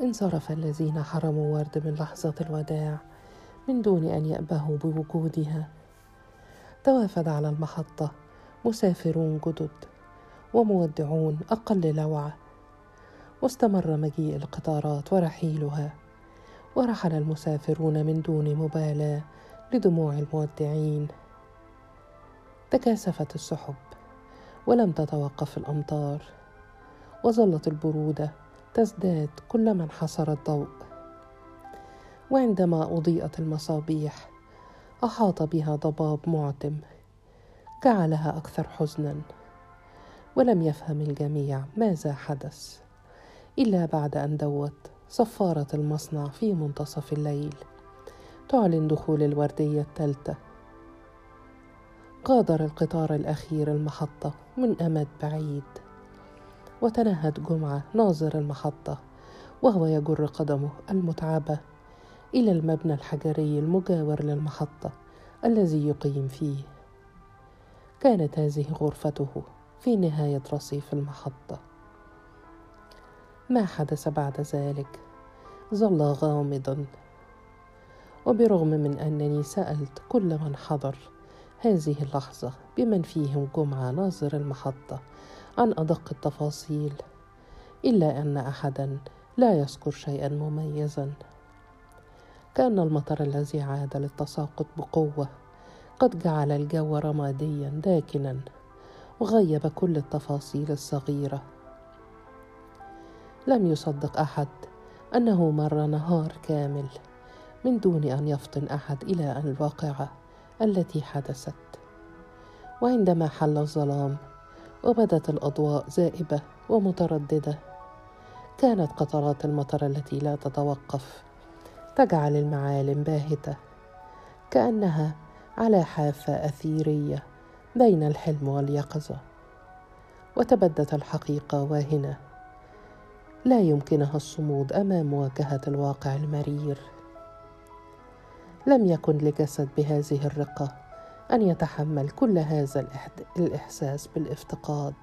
انصرف الذين حرموا ورد من لحظة الوداع من دون أن يأبهوا بوجودها. توافد على المحطة مسافرون جدد ومودعون أقل لوعة. واستمر مجيء القطارات ورحيلها. ورحل المسافرون من دون مبالاة لدموع المودعين. تكاثفت السحب ولم تتوقف الأمطار. وظلت البرودة تزداد كلما انحصر الضوء. وعندما أضيئت المصابيح أحاط بها ضباب معتم جعلها أكثر حزنا ولم يفهم الجميع ماذا حدث إلا بعد أن دوت صفارة المصنع في منتصف الليل تعلن دخول الوردية الثالثة. غادر القطار الأخير المحطة من أمد بعيد. وتنهد جمعة ناظر المحطة وهو يجر قدمه المتعبة إلى المبنى الحجري المجاور للمحطة الذي يقيم فيه. كانت هذه غرفته في نهاية رصيف المحطة. ما حدث بعد ذلك؟ ظل غامضا. وبرغم من أنني سألت كل من حضر هذه اللحظة بمن فيهم جمعة ناظر المحطة عن أدق التفاصيل إلا أن أحدا لا يذكر شيئا مميزا. كأن المطر الذي عاد للتساقط بقوة قد جعل الجو رماديا داكنا وغيب كل التفاصيل الصغيرة. لم يصدق أحد أنه مر نهار كامل من دون أن يفطن أحد إلى الواقعة التي حدثت. وعندما حل الظلام وبدت الأضواء زائبة ومترددة. كانت قطرات المطر التي لا تتوقف تجعل المعالم باهتة كأنها على حافة أثيرية بين الحلم واليقظة. وتبدت الحقيقة واهنة. لا يمكنها الصمود أمام مواجهه الواقع المرير. لم يكن لجسد بهذه الرقة أن يتحمل كل هذا الإحساس بالافتقاد.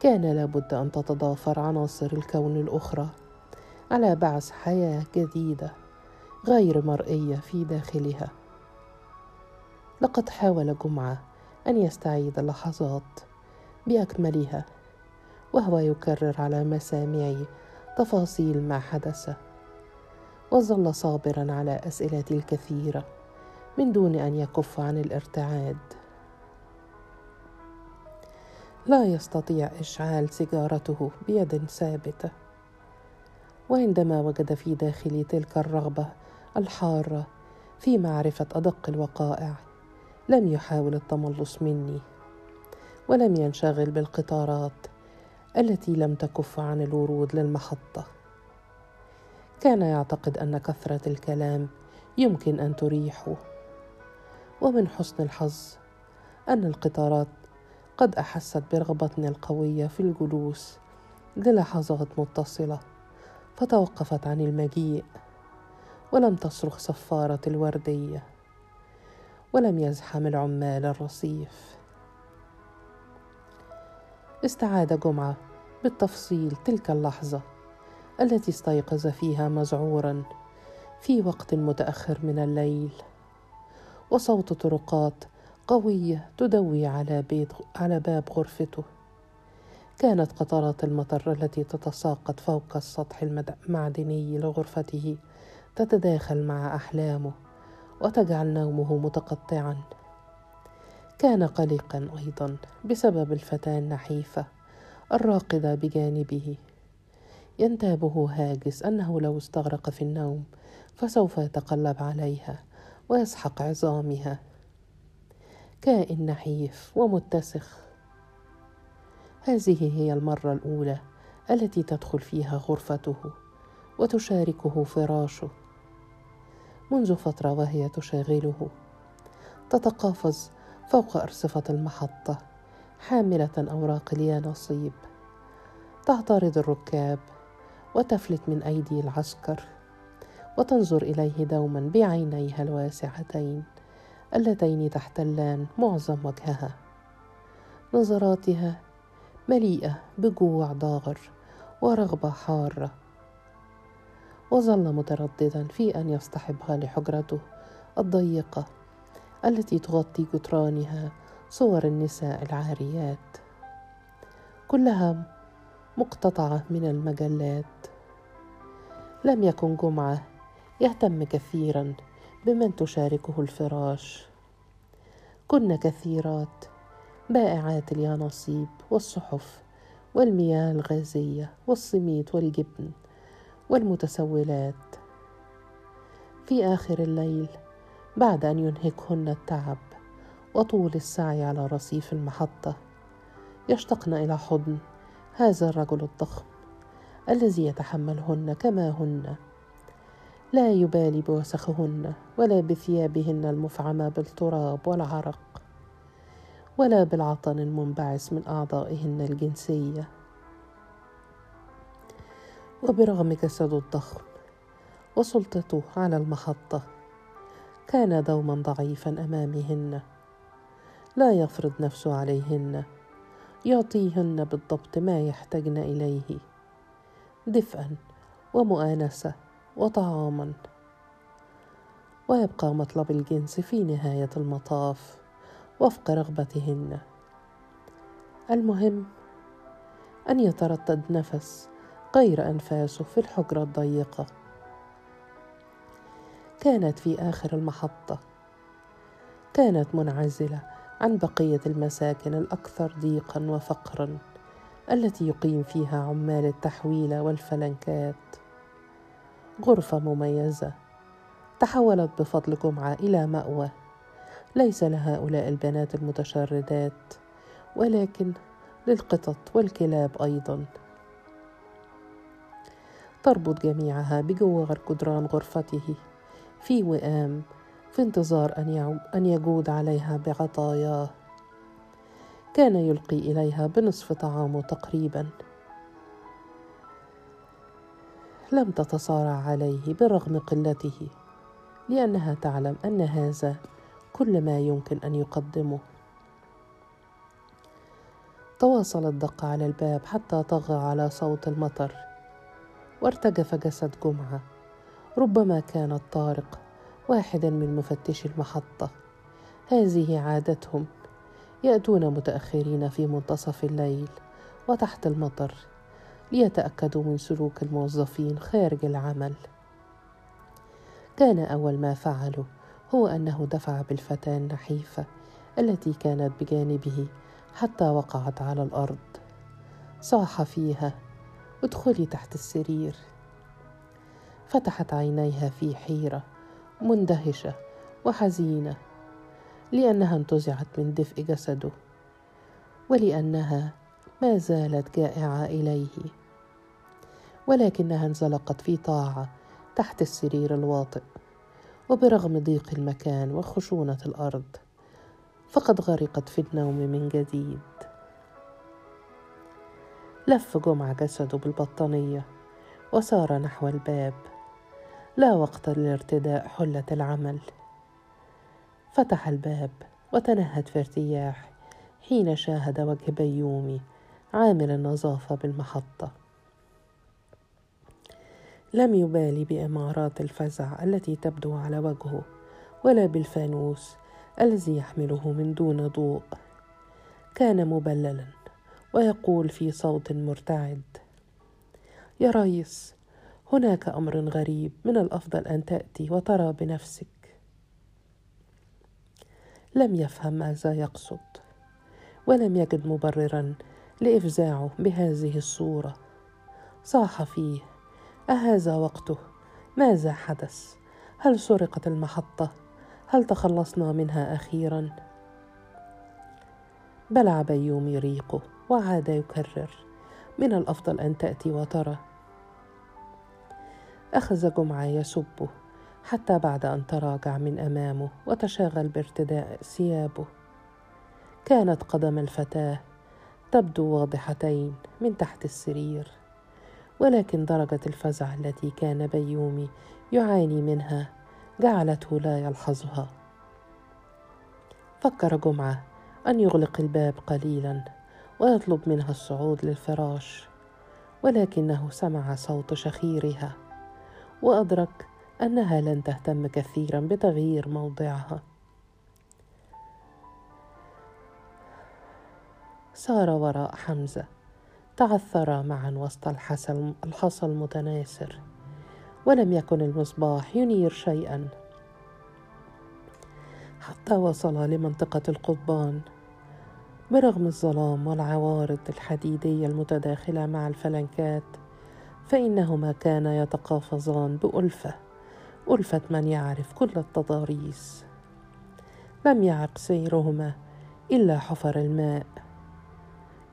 كان لابد أن تتضافر عناصر الكون الأخرى على بعث حياة جديدة غير مرئية في داخلها. لقد حاول جمعة أن يستعيد اللحظات بأكملها وهو يكرر على مسامعي تفاصيل ما حدث وظل صابرا على أسئلتي الكثيرة. من دون أن يكف عن الارتعاد. لا يستطيع إشعال سيجارته بيد ثابتة. وعندما وجد في داخلي تلك الرغبة الحارة في معرفة أدق الوقائع لم يحاول التملص مني ولم ينشغل بالقطارات التي لم تكف عن الورود للمحطة. كان يعتقد أن كثرة الكلام يمكن أن تريحه. ومن حسن الحظ أن القطارات قد أحست برغبتنا القويه في الجلوس للحظات متصلة فتوقفت عن المجيء ولم تصرخ صفارة الوردية ولم يزحم العمال الرصيف. استعاد جمعة بالتفصيل تلك اللحظة التي استيقظ فيها مذعورا في وقت متأخر من الليل. وصوت طرقات قويه تدوي على بيت على باب غرفته. كانت قطرات المطر التي تتساقط فوق السطح المعدني لغرفته تتداخل مع أحلامه وتجعل نومه متقطعا. كان قلقا أيضا بسبب الفتاة النحيفة الراقدة بجانبه. ينتابه هاجس أنه لو استغرق في النوم فسوف يتقلب عليها ويسحق عظامها. كائن نحيف ومتسخ. هذه هي المرة الأولى التي تدخل فيها غرفته وتشاركه فراشه. منذ فترة وهي تشاغله. تتقافز فوق أرصفة المحطة حاملة أوراق اليانصيب. تعترض الركاب وتفلت من أيدي العسكر. وتنظر إليه دوما بعينيها الواسعتين اللتين تحتلان معظم وجهها. نظراتها مليئة بجوع ضاغر ورغبة حارة. وظل مترددا في أن يصطحبها لحجرته الضيقة التي تغطي جدرانها صور النساء العاريات. كلها مقتطعة من المجلات. لم يكن جمعة يهتم كثيرا بمن تشاركه الفراش. كن كثيرات بائعات اليانصيب والصحف والمياه الغازية والسميط والجبن والمتسولات. في آخر الليل بعد أن ينهكهن التعب وطول السعي على رصيف المحطة يشتقن إلى حضن هذا الرجل الضخم الذي يتحملهن كما هن. لا يبالي بوسخهن ولا بثيابهن المفعمة بالتراب والعرق ولا بالعطن المنبعث من أعضائهن الجنسية. وبرغم جسده الضخم وسلطته على المحطه كان دوما ضعيفا أمامهن. لا يفرض نفسه عليهن يعطيهن بالضبط ما يحتاجن إليه. دفئا ومؤانسة وطعاما. ويبقى مطلب الجنس في نهاية المطاف وفق رغبتهن. المهم أن يتردد نفس غير أنفاسه في الحجرة الضيقة. كانت في آخر المحطة. كانت منعزلة عن بقية المساكن الأكثر ضيقا وفقرا التي يقيم فيها عمال التحويله والفلنكات. غرفة مميزة. تحولت بفضل جمعه إلى مأوى. ليس لهؤلاء البنات المتشردات ولكن للقطط والكلاب أيضا. تربط جميعها بجوار جدران غرفته. في وئام في انتظار أن, أن يجود عليها بعطاياه كان يلقي إليها بنصف طعامه تقريبا. لم تتصارع عليه برغم قلته لأنها تعلم أن هذا كل ما يمكن أن يقدمه. تواصل الدق على الباب حتى طغى على صوت المطر وارتجف جسد جمعة ربما كان الطارق واحدا من مفتشي المحطة. هذه عادتهم يأتون متأخرين في منتصف الليل وتحت المطر. ليتأكدوا من سلوك الموظفين خارج العمل. كان أول ما فعلوا هو أنه دفع بالفتاة النحيفة التي كانت بجانبه حتى وقعت على الأرض. صاح فيها ادخلي تحت السرير. فتحت عينيها في حيرة مندهشة وحزينة لأنها انتزعت من دفء جسده ولأنها ما زالت جائعة إليه. ولكنها انزلقت في طاعة تحت السرير الواطئ وبرغم ضيق المكان وخشونة الأرض فقد غرقت في النوم من جديد. لف جمع جسده بالبطانية وسار نحو الباب لا وقت لارتداء حلة العمل. فتح الباب وتنهد في ارتياح حين شاهد وجه بيومي عامل النظافة بالمحطة. لم يبالي بإمارات الفزع التي تبدو على وجهه ولا بالفانوس الذي يحمله من دون ضوء. كان مبللا ويقول في صوت مرتعد يا ريس هناك أمر غريب من الأفضل أن تأتي وترى بنفسك. لم يفهم ماذا يقصد ولم يجد مبررا لإفزاعه بهذه الصورة. صاح فيه أهذا وقته؟ ماذا حدث؟ هل سرقت المحطة؟ هل تخلصنا منها أخيرا؟ بلع بيومي ريقه وعاد يكرر من الأفضل أن تأتي وترى. أخذ جمعة يسبه حتى بعد أن تراجع من أمامه وتشاغل بارتداء ثيابه. كانت قدم الفتاة تبدو واضحتين من تحت السرير ولكن درجة الفزع التي كان بيومي يعاني منها جعلته لا يلحظها. فكر جمعة أن يغلق الباب قليلا ويطلب منها الصعود للفراش ولكنه سمع صوت شخيرها وأدرك أنها لن تهتم كثيرا بتغيير موضعها. سار وراء حمزة. تعثرا معا وسط الحصى المتناثر. ولم يكن المصباح ينير شيئا. حتى وصل لمنطقة القضبان. برغم الظلام والعوارض الحديدية المتداخلة مع الفلنكات فإنهما كانا يتقافزان بألفة. ألفة من يعرف كل التضاريس. لم يعق سيرهما إلا حفر الماء.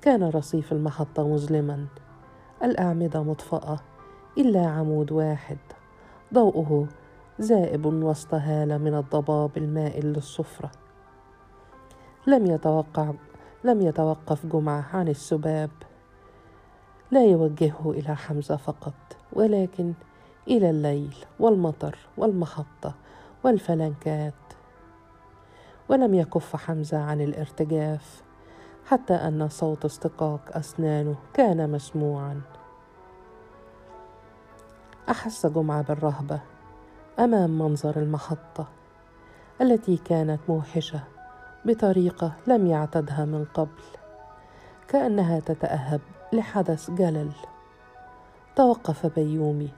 كان رصيف المحطة مظلما. الأعمدة مطفأة إلا عمود واحد. ضوءه زائب وسط هالة من الضباب المائل للصفرة. لم يتوقع لم يتوقف جمعة عن السباب. لا يوجهه إلى حمزة فقط ولكن إلى الليل والمطر والمحطة والفلنكات. ولم يكف حمزة عن الارتجاف. حتى أن صوت استقاق أسنانه كان مسموعا. أحس جمعة بالرهبة أمام منظر المحطة التي كانت موحشة بطريقة لم يعتدها من قبل كأنها تتأهب لحدث جلل. توقف بيومي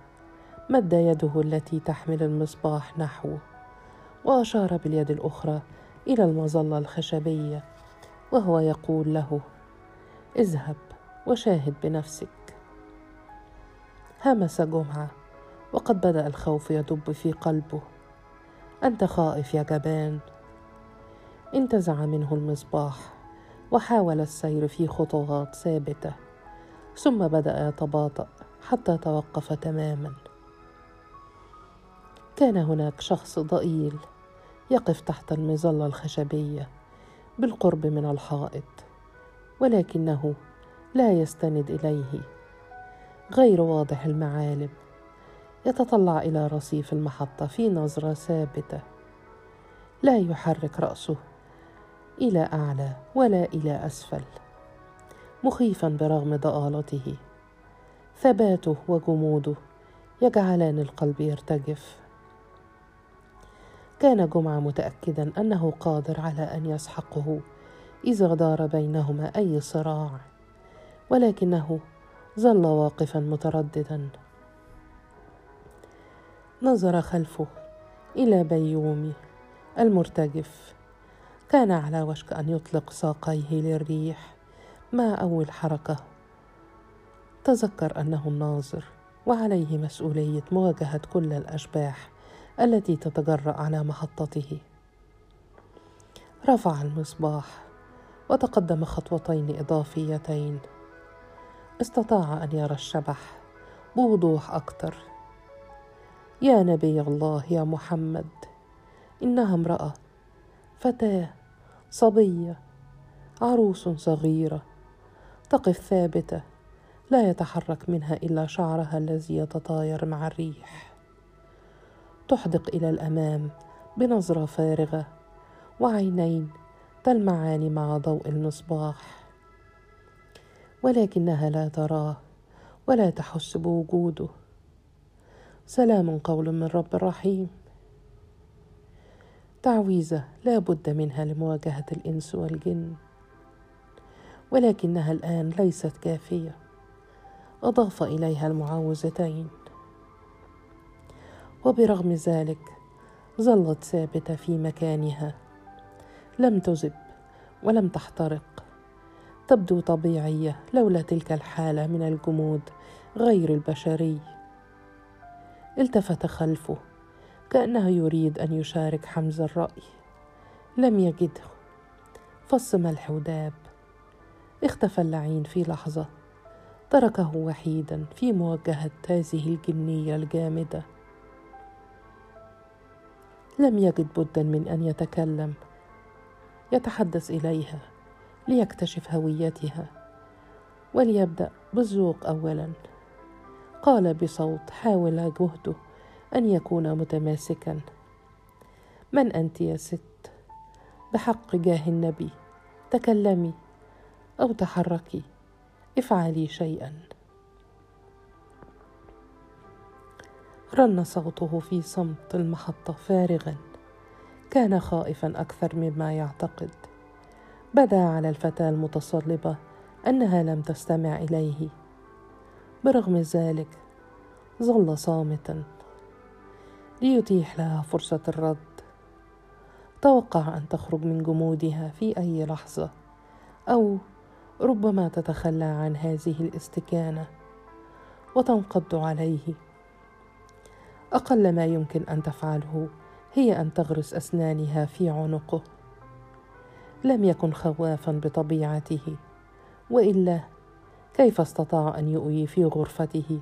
مد يده التي تحمل المصباح نحوه وأشار باليد الأخرى إلى المظلة الخشبية وهو يقول له اذهب وشاهد بنفسك. همس جمعة وقد بدأ الخوف يدب في قلبه. أنت خائف يا جبان. انتزع منه المصباح وحاول السير في خطوات ثابتة ثم بدأ يتباطأ حتى توقف تماما. كان هناك شخص ضئيل يقف تحت المظلة الخشبية. بالقرب من الحائط ولكنه لا يستند إليه. غير واضح المعالم يتطلع إلى رصيف المحطة في نظرة ثابتة. لا يحرك رأسه إلى أعلى ولا إلى أسفل مخيفا برغم ضآلته. ثباته وجموده يجعلان القلب يرتجف. كان جمعة متأكدا أنه قادر على أن يسحقه إذا دار بينهما أي صراع. ولكنه ظل واقفا مترددا. نظر خلفه إلى بيومي المرتجف. كان على وشك أن يطلق ساقيه للريح. مع أول حركة؟ تذكر أنه الناظر وعليه مسؤولية مواجهة كل الأشباح. التي تتجرأ على محطته رفع المصباح وتقدم خطوتين إضافيتين. استطاع أن يرى الشبح بوضوح أكثر. يا نبي الله يا محمد إنها امرأة فتاة صبية عروس صغيرة تقف ثابتة لا يتحرك منها إلا شعرها الذي يتطاير مع الريح. تحدق إلى الأمام بنظرة فارغة وعينين تلمعان مع ضوء المصباح. ولكنها لا تراه ولا تحس بوجوده. سلام قول من رب رحيم. تعويذة لا بد منها لمواجهة الإنس والجن ولكنها الآن ليست كافية. أضاف إليها المعوذتين وبرغم ذلك ظلت ثابتة في مكانها. لم تذب ولم تحترق. تبدو طبيعية لولا تلك الحالة من الجمود غير البشري. التفت خلفه كأنه يريد أن يشارك حمزه الرأي. لم يجده. فص ملح وداب اختفى اللعين في لحظة. تركه وحيدا في مواجهة هذه الجنية الجامدة. لم يجد بدا من أن يتكلم. يتحدث إليها ليكتشف هويتها وليبدأ بالذوق اولا. قال بصوت حاول جهده أن يكون متماسكا. من أنت يا ست؟ بحق جاه النبي. تكلمي أو تحركي. افعلي شيئا. رن صوته في صمت المحطة فارغا. كان خائفا أكثر مما يعتقد. بدا على الفتاة المتصلبة أنها لم تستمع إليه. برغم ذلك ظل صامتا. ليتيح لها فرصة الرد. توقع أن تخرج من جمودها في أي لحظة أو ربما تتخلى عن هذه الاستكانة وتنقض عليه. أقل ما يمكن أن تفعله هي أن تغرس أسنانها في عنقه. لم يكن خوافا بطبيعته وإلا كيف استطاع أن يؤوي في غرفته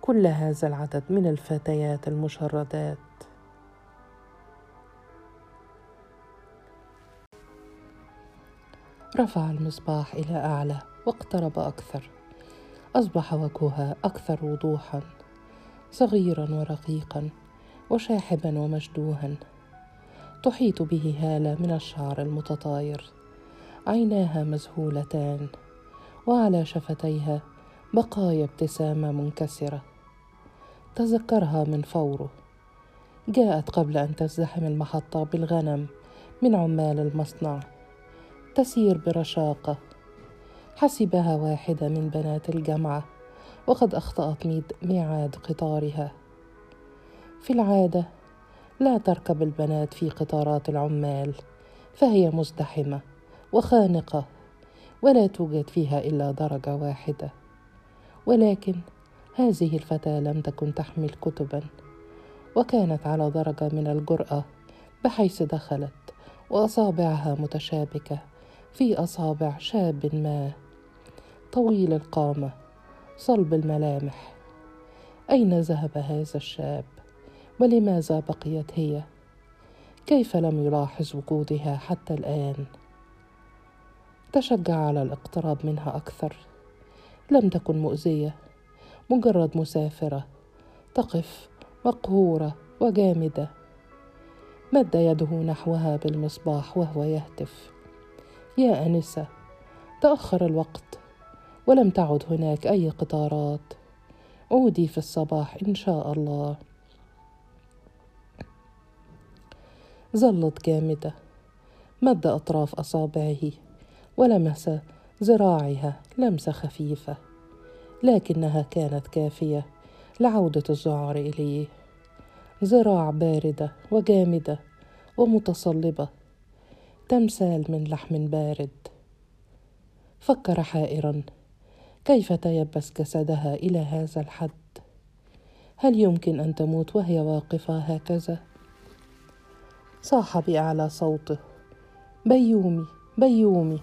كل هذا العدد من الفتيات المشردات؟ رفع المصباح إلى أعلى واقترب أكثر. أصبح وجهها أكثر وضوحا. صغيرا ورقيقا وشاحبا ومشدوها تحيط به هالة من الشعر المتطاير. عيناها مذهولتان وعلى شفتيها بقايا ابتسامة منكسرة. تذكرها من فوره. جاءت قبل أن تزدحم المحطة بالغنم من عمال المصنع. تسير برشاقة. حسبها واحدة من بنات الجامعة وقد أخطأت ميعاد قطارها. في العادة لا تركب البنات في قطارات العمال فهي مزدحمة وخانقة ولا توجد فيها إلا درجة واحدة. ولكن هذه الفتاة لم تكن تحمل كتبا وكانت على درجة من الجرأة بحيث دخلت وأصابعها متشابكة في أصابع شاب ما طويل القامة. صلب الملامح. أين ذهب هذا الشاب؟ ولماذا بقيت هي؟ كيف لم يلاحظ وجودها حتى الآن؟ تشجع على الاقتراب منها أكثر. لم تكن مؤذية. مجرد مسافرة. تقف مقهورة وجامدة. مد يده نحوها بالمصباح وهو يهتف. يا أنسة تأخر الوقت. ولم تعد هناك أي قطارات. عودي في الصباح إن شاء الله. ظلت جامدة. مد أطراف أصابعه. ولمس ذراعها لمسة خفيفة. لكنها كانت كافية. لعودة الذعر إليه. ذراع باردة وجامدة ومتصلبة. تمثال من لحم بارد. فكر حائرا. كيف تيبس جسدها إلى هذا الحد؟ هل يمكن أن تموت وهي واقفة هكذا؟ صاح باعلى صوته. بيومي بيومي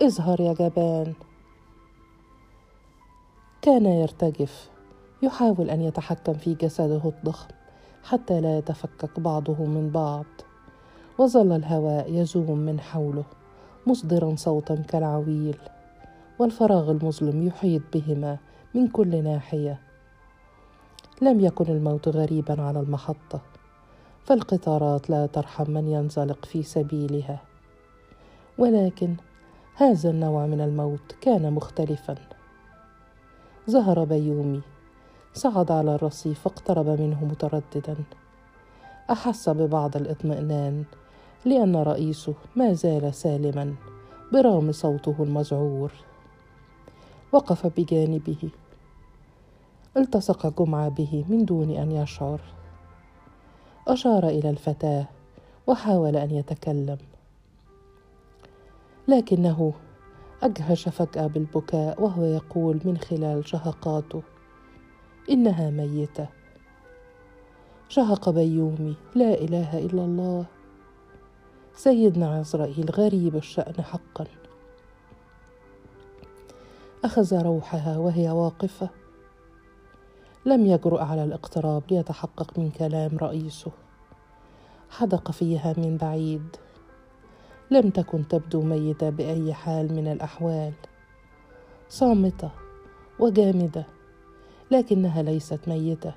اظهر يا جبان. كان يرتجف يحاول أن يتحكم في جسده الضخم حتى لا يتفكك بعضه من بعض. وظل الهواء يزوم من حوله مصدرا صوتا كالعويل. والفراغ المظلم يحيط بهما من كل ناحية. لم يكن الموت غريبا على المحطة فالقطارات لا ترحم من ينزلق في سبيلها. ولكن هذا النوع من الموت كان مختلفا. ظهر بيومي صعد على الرصيف واقترب منه مترددا. أحس ببعض الاطمئنان لأن رئيسه ما زال سالما برغم صوته المذعور. وقف بجانبه. التصق جمعة به من دون أن يشعر. أشار إلى الفتاة وحاول أن يتكلم. لكنه أجهش فجأة بالبكاء وهو يقول من خلال شهقاته إنها ميتة. شهق بيومي لا إله إلا الله. سيدنا عزرائيل غريب الشأن حقا. أخذ روحها وهي واقفة. لم يجرؤ على الاقتراب ليتحقق من كلام رئيسه. حدق فيها من بعيد. لم تكن تبدو ميتة بأي حال من الأحوال. صامتة وجامدة لكنها ليست ميتة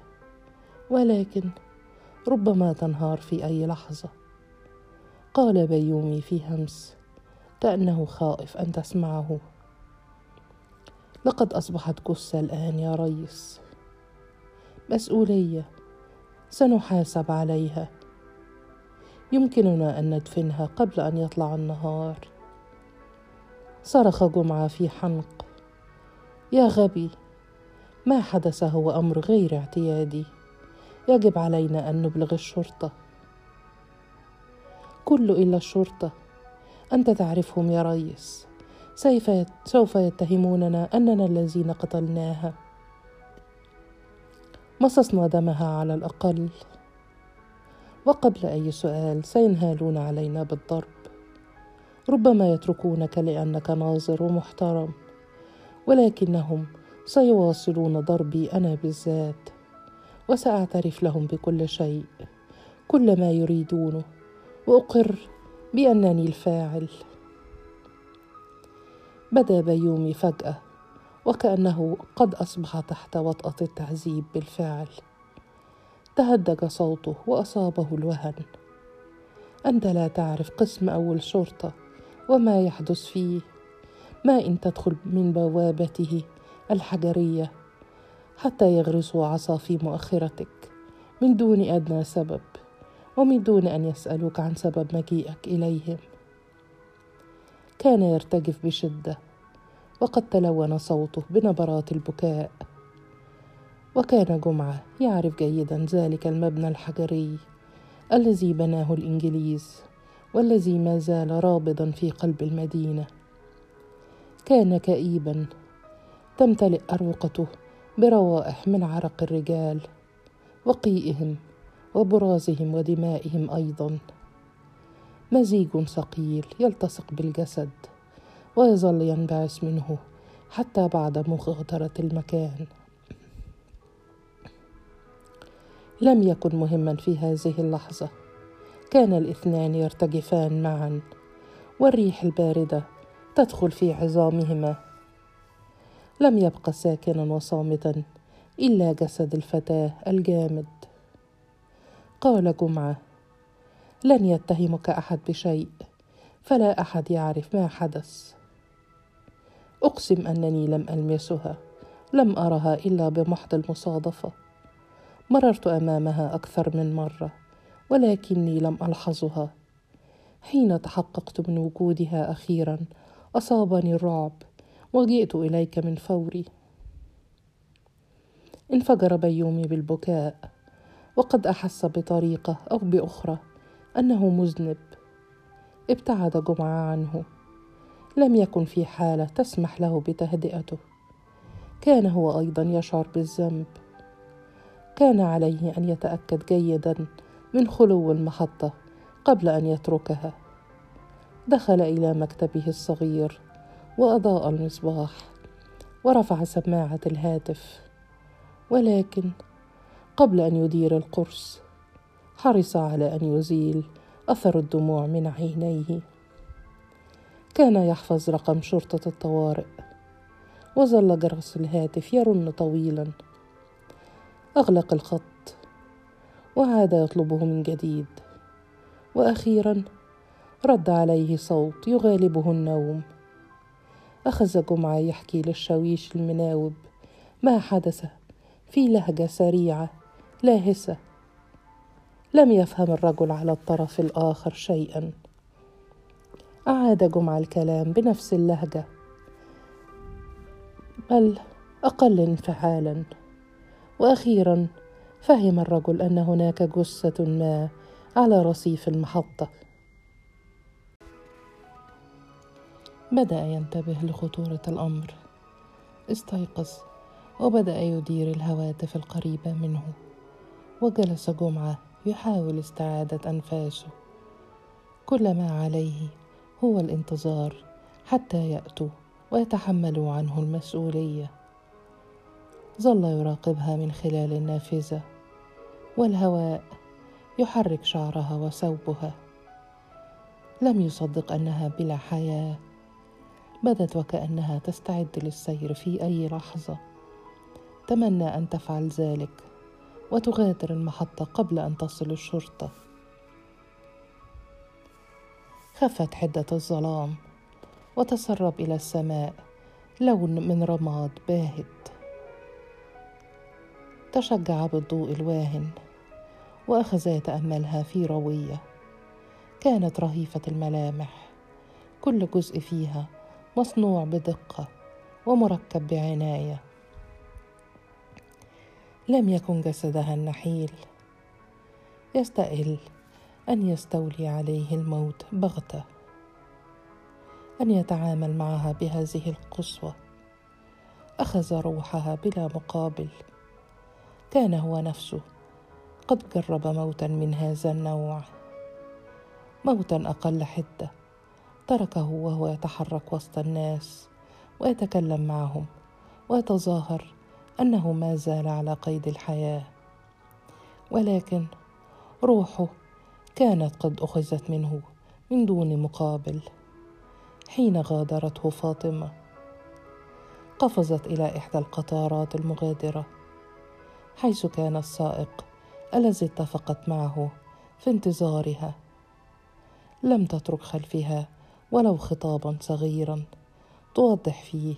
ولكن ربما تنهار في أي لحظة. قال بيومي في همس كأنه خائف أن تسمعه. لقد أصبحت جثه الآن يا ريس. مسؤولية سنحاسب عليها. يمكننا أن ندفنها قبل أن يطلع النهار. صرخ جمعة في حنق. يا غبي ما حدث هو أمر غير اعتيادي. يجب علينا أن نبلغ الشرطة. كل إلا الشرطة. أنت تعرفهم يا ريس. سوف يتهموننا أننا الذين قتلناها مصصنا دمها على الأقل. وقبل أي سؤال سينهالون علينا بالضرب. ربما يتركونك لأنك ناظر ومحترم ولكنهم سيواصلون ضربي أنا بالذات. وسأعترف لهم بكل شيء كل ما يريدونه وأقر بأنني الفاعل. بدا بيومي فجأة وكأنه قد أصبح تحت وطأة التعذيب بالفعل. تهدج صوته وأصابه الوهن. أنت لا تعرف قسم أول شرطة وما يحدث فيه. ما إن تدخل من بوابته الحجرية حتى يغرسوا عصا في مؤخرتك من دون أدنى سبب ومن دون أن يسألوك عن سبب مجيئك إليهم. كان يرتجف بشدة وقد تلون صوته بنبرات البكاء. وكان جمعة يعرف جيدا ذلك المبنى الحجري الذي بناه الإنجليز والذي ما زال رابضا في قلب المدينة. كان كئيبا تمتلئ أروقته بروائح من عرق الرجال وقيئهم وبرازهم ودمائهم أيضا. مزيج ثقيل يلتصق بالجسد. ويظل ينبعث منه حتى بعد مغادرة المكان. لم يكن مهما في هذه اللحظة. كان الاثنان يرتجفان معا والريح الباردة تدخل في عظامهما. لم يبق ساكنا وصامتا إلا جسد الفتاة الجامد. قال جمعة لن يتهمك أحد بشيء فلا أحد يعرف ما حدث. أقسم أنني لم ألمسها لم أرها إلا بمحض المصادفة. مررت أمامها أكثر من مرة ولكني لم ألحظها. حين تحققت من وجودها أخيرا أصابني الرعب وجئت إليك من فوري. انفجر بيومي بالبكاء وقد أحس بطريقة أو بأخرى أنه مذنب. ابتعد جمعة عنه. لم يكن في حالة تسمح له بتهدئته. كان هو أيضا يشعر بالذنب. كان عليه أن يتأكد جيدا من خلو المحطه قبل أن يتركها. دخل إلى مكتبه الصغير وأضاء المصباح ورفع سماعة الهاتف. ولكن قبل أن يدير القرص حرص على أن يزيل أثر الدموع من عينيه. كان يحفظ رقم شرطة الطوارئ. وظل جرس الهاتف يرن طويلا. أغلق الخط. وعاد يطلبه من جديد. وأخيرا رد عليه صوت يغالبه النوم. أخذ جمعة يحكي للشاويش المناوب ما حدث في لهجة سريعة لاهسة. لم يفهم الرجل على الطرف الآخر شيئا. أعاد جمعه الكلام بنفس اللهجة. بل أقل انفعالا. وأخيرا فهم الرجل أن هناك جثة ما على رصيف المحطة. بدأ ينتبه لخطورة الأمر. استيقظ وبدأ يدير الهواتف القريبه منه. وجلس جمعة يحاول استعادة أنفاسه. كل ما عليه هو الانتظار حتى يأتوا ويتحملوا عنه المسؤولية. ظل يراقبها من خلال النافذة والهواء يحرك شعرها وثوبها. لم يصدق أنها بلا حياة بدت وكأنها تستعد للسير في أي لحظة. تمنى أن تفعل ذلك وتغادر المحطة قبل أن تصل الشرطة. خفت حدة الظلام وتسرب إلى السماء لون من رماد باهت. تشجع بالضوء الواهن واخذ يتاملها في روية. كانت رهيفة الملامح كل جزء فيها مصنوع بدقة ومركب بعناية. لم يكن جسدها النحيل يستأهل أن يستولي عليه الموت بغتة أن يتعامل معها بهذه القسوة. أخذ روحها بلا مقابل. كان هو نفسه قد جرب موتا من هذا النوع. موتا أقل حدة. تركه وهو يتحرك وسط الناس ويتكلم معهم ويتظاهر أنه ما زال على قيد الحياة. ولكن روحه كانت قد أخذت منه من دون مقابل. حين غادرته فاطمة قفزت إلى إحدى القطارات المغادرة حيث كان السائق الذي اتفقت معه في انتظارها. لم تترك خلفها ولو خطابا صغيرا توضح فيه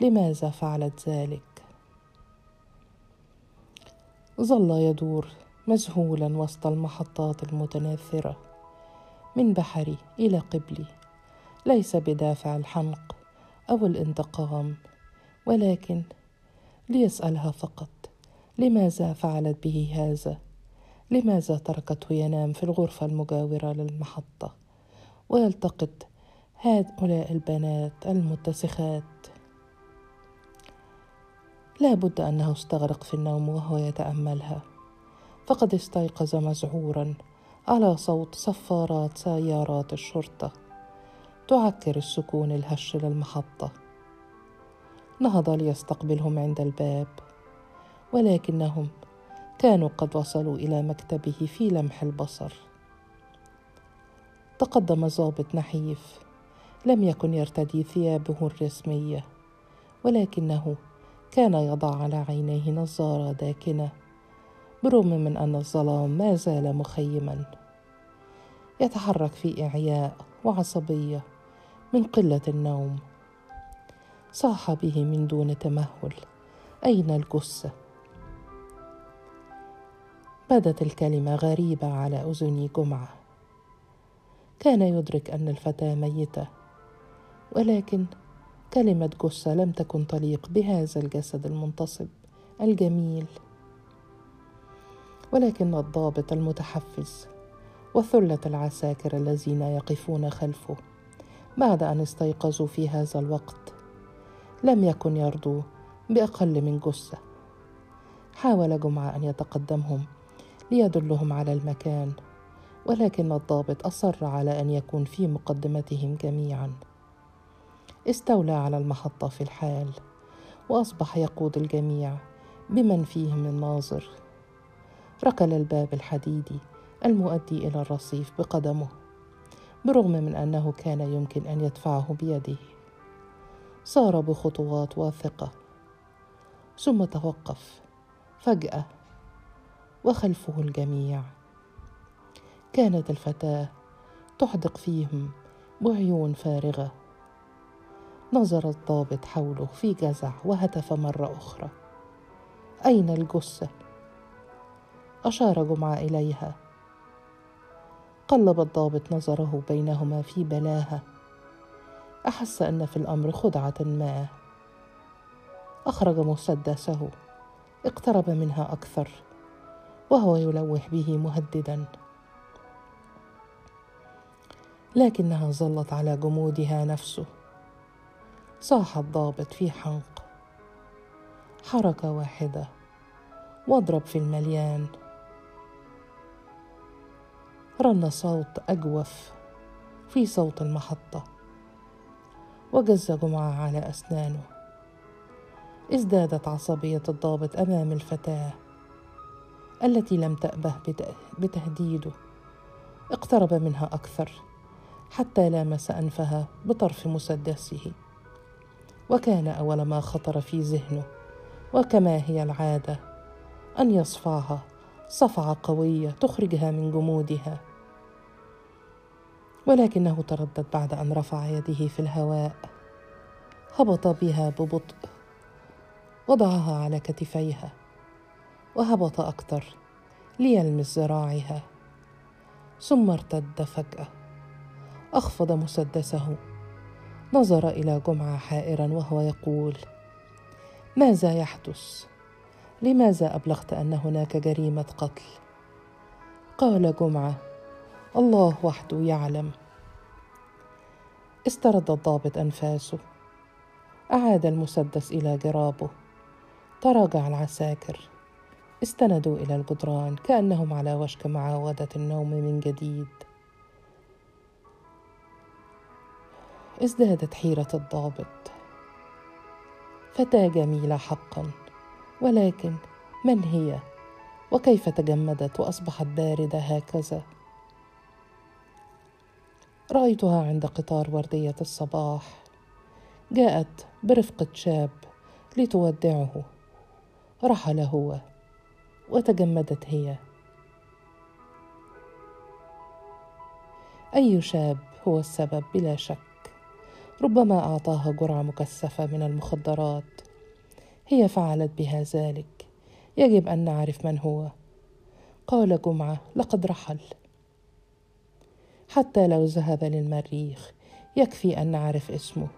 لماذا فعلت ذلك. ظل يدور مذهولا وسط المحطات المتناثرة من بحري إلى قبلي. ليس بدافع الحنق أو الانتقام ولكن ليسألها فقط لماذا فعلت به هذا؟ لماذا تركته ينام في الغرفة المجاورة للمحطة؟ ويلتقط هؤلاء البنات المتسخات. لا بد أنه استغرق في النوم وهو يتأملها. فقد استيقظ مذعورا على صوت صفارات سيارات الشرطة. تعكر السكون الهش للمحطة نهض ليستقبلهم عند الباب. ولكنهم كانوا قد وصلوا إلى مكتبه في لمح البصر. تقدم ضابط نحيف. لم يكن يرتدي ثيابه الرسمية. ولكنه كان يضع على عينيه نظارة داكنة. برغم من أن الظلام ما زال مخيما. يتحرك في إعياء وعصبية من قلة النوم. صاح به من دون تمهل. أين الجثة؟ بدت الكلمة غريبة على اذني جمعة. كان يدرك أن الفتاة ميتة ولكن كلمة جثة لم تكن تليق بهذا الجسد المنتصب الجميل. ولكن الضابط المتحفز وثلة العساكر الذين يقفون خلفه بعد أن استيقظوا في هذا الوقت لم يكن يرضوا بأقل من جثة. حاول جمعة أن يتقدمهم ليدلهم على المكان ولكن الضابط أصر على أن يكون في مقدمتهم جميعاً. استولى على المحطة في الحال وأصبح يقود الجميع بمن فيهم الناظر ركل الباب الحديدي المؤدي إلى الرصيف بقدمه برغم من أنه كان يمكن أن يدفعه بيده. سار بخطوات واثقة ثم توقف فجأة وخلفه الجميع. كانت الفتاة تحدق فيهم بعيون فارغة. نظر الضابط حوله في جزع وهتف مرة أخرى. أين الجثة؟ أشار جمعة إليها. قلب الضابط نظره بينهما في بلاهة. أحس أن في الأمر خدعة ما. أخرج مسدسه. اقترب منها أكثر. وهو يلوح به مهددا. لكنها ظلت على جمودها نفسه. صاح الضابط في حنق. حركة واحدة. واضرب في المليان. رن صوت أجوف في صوت المحطة وجز جمعة على أسنانه. ازدادت عصبية الضابط أمام الفتاة التي لم تأبه بتهديده. اقترب منها أكثر حتى لامس أنفها بطرف مسدسه. وكان أول ما خطر في ذهنه وكما هي العادة أن يصفعها صفعة قوية تخرجها من جمودها. ولكنه تردد بعد أن رفع يده في الهواء. هبط بها ببطء. وضعها على كتفيها. وهبط أكثر. ليلمس ذراعها ثم ارتد فجأة. أخفض مسدسه. نظر إلى جمعة حائرا وهو يقول ماذا يحدث؟ لماذا أبلغت أن هناك جريمة قتل؟ قال جمعة الله وحده يعلم. استرد الضابط أنفاسه. أعاد المسدس إلى جرابه. تراجع العساكر. استندوا إلى الجدران كأنهم على وشك معاودة النوم من جديد. ازدادت حيرة الضابط. فتاه جميله حقا. ولكن من هي؟ وكيف تجمدت وأصبحت باردة هكذا؟ رأيتها عند قطار وردية الصباح. جاءت برفقه شاب لتودعه. رحل هو وتجمدت هي. أي شاب هو السبب بلا شك؟ ربما اعطاها جرعة مكثفة من المخدرات. هي فعلت بها ذلك. يجب أن نعرف من هو. قال جمعة لقد رحل. حتى لو ذهب للمريخ. يكفي أن نعرف اسمه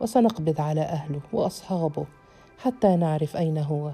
وسنقبض على أهله وأصحابه حتى نعرف أين هو.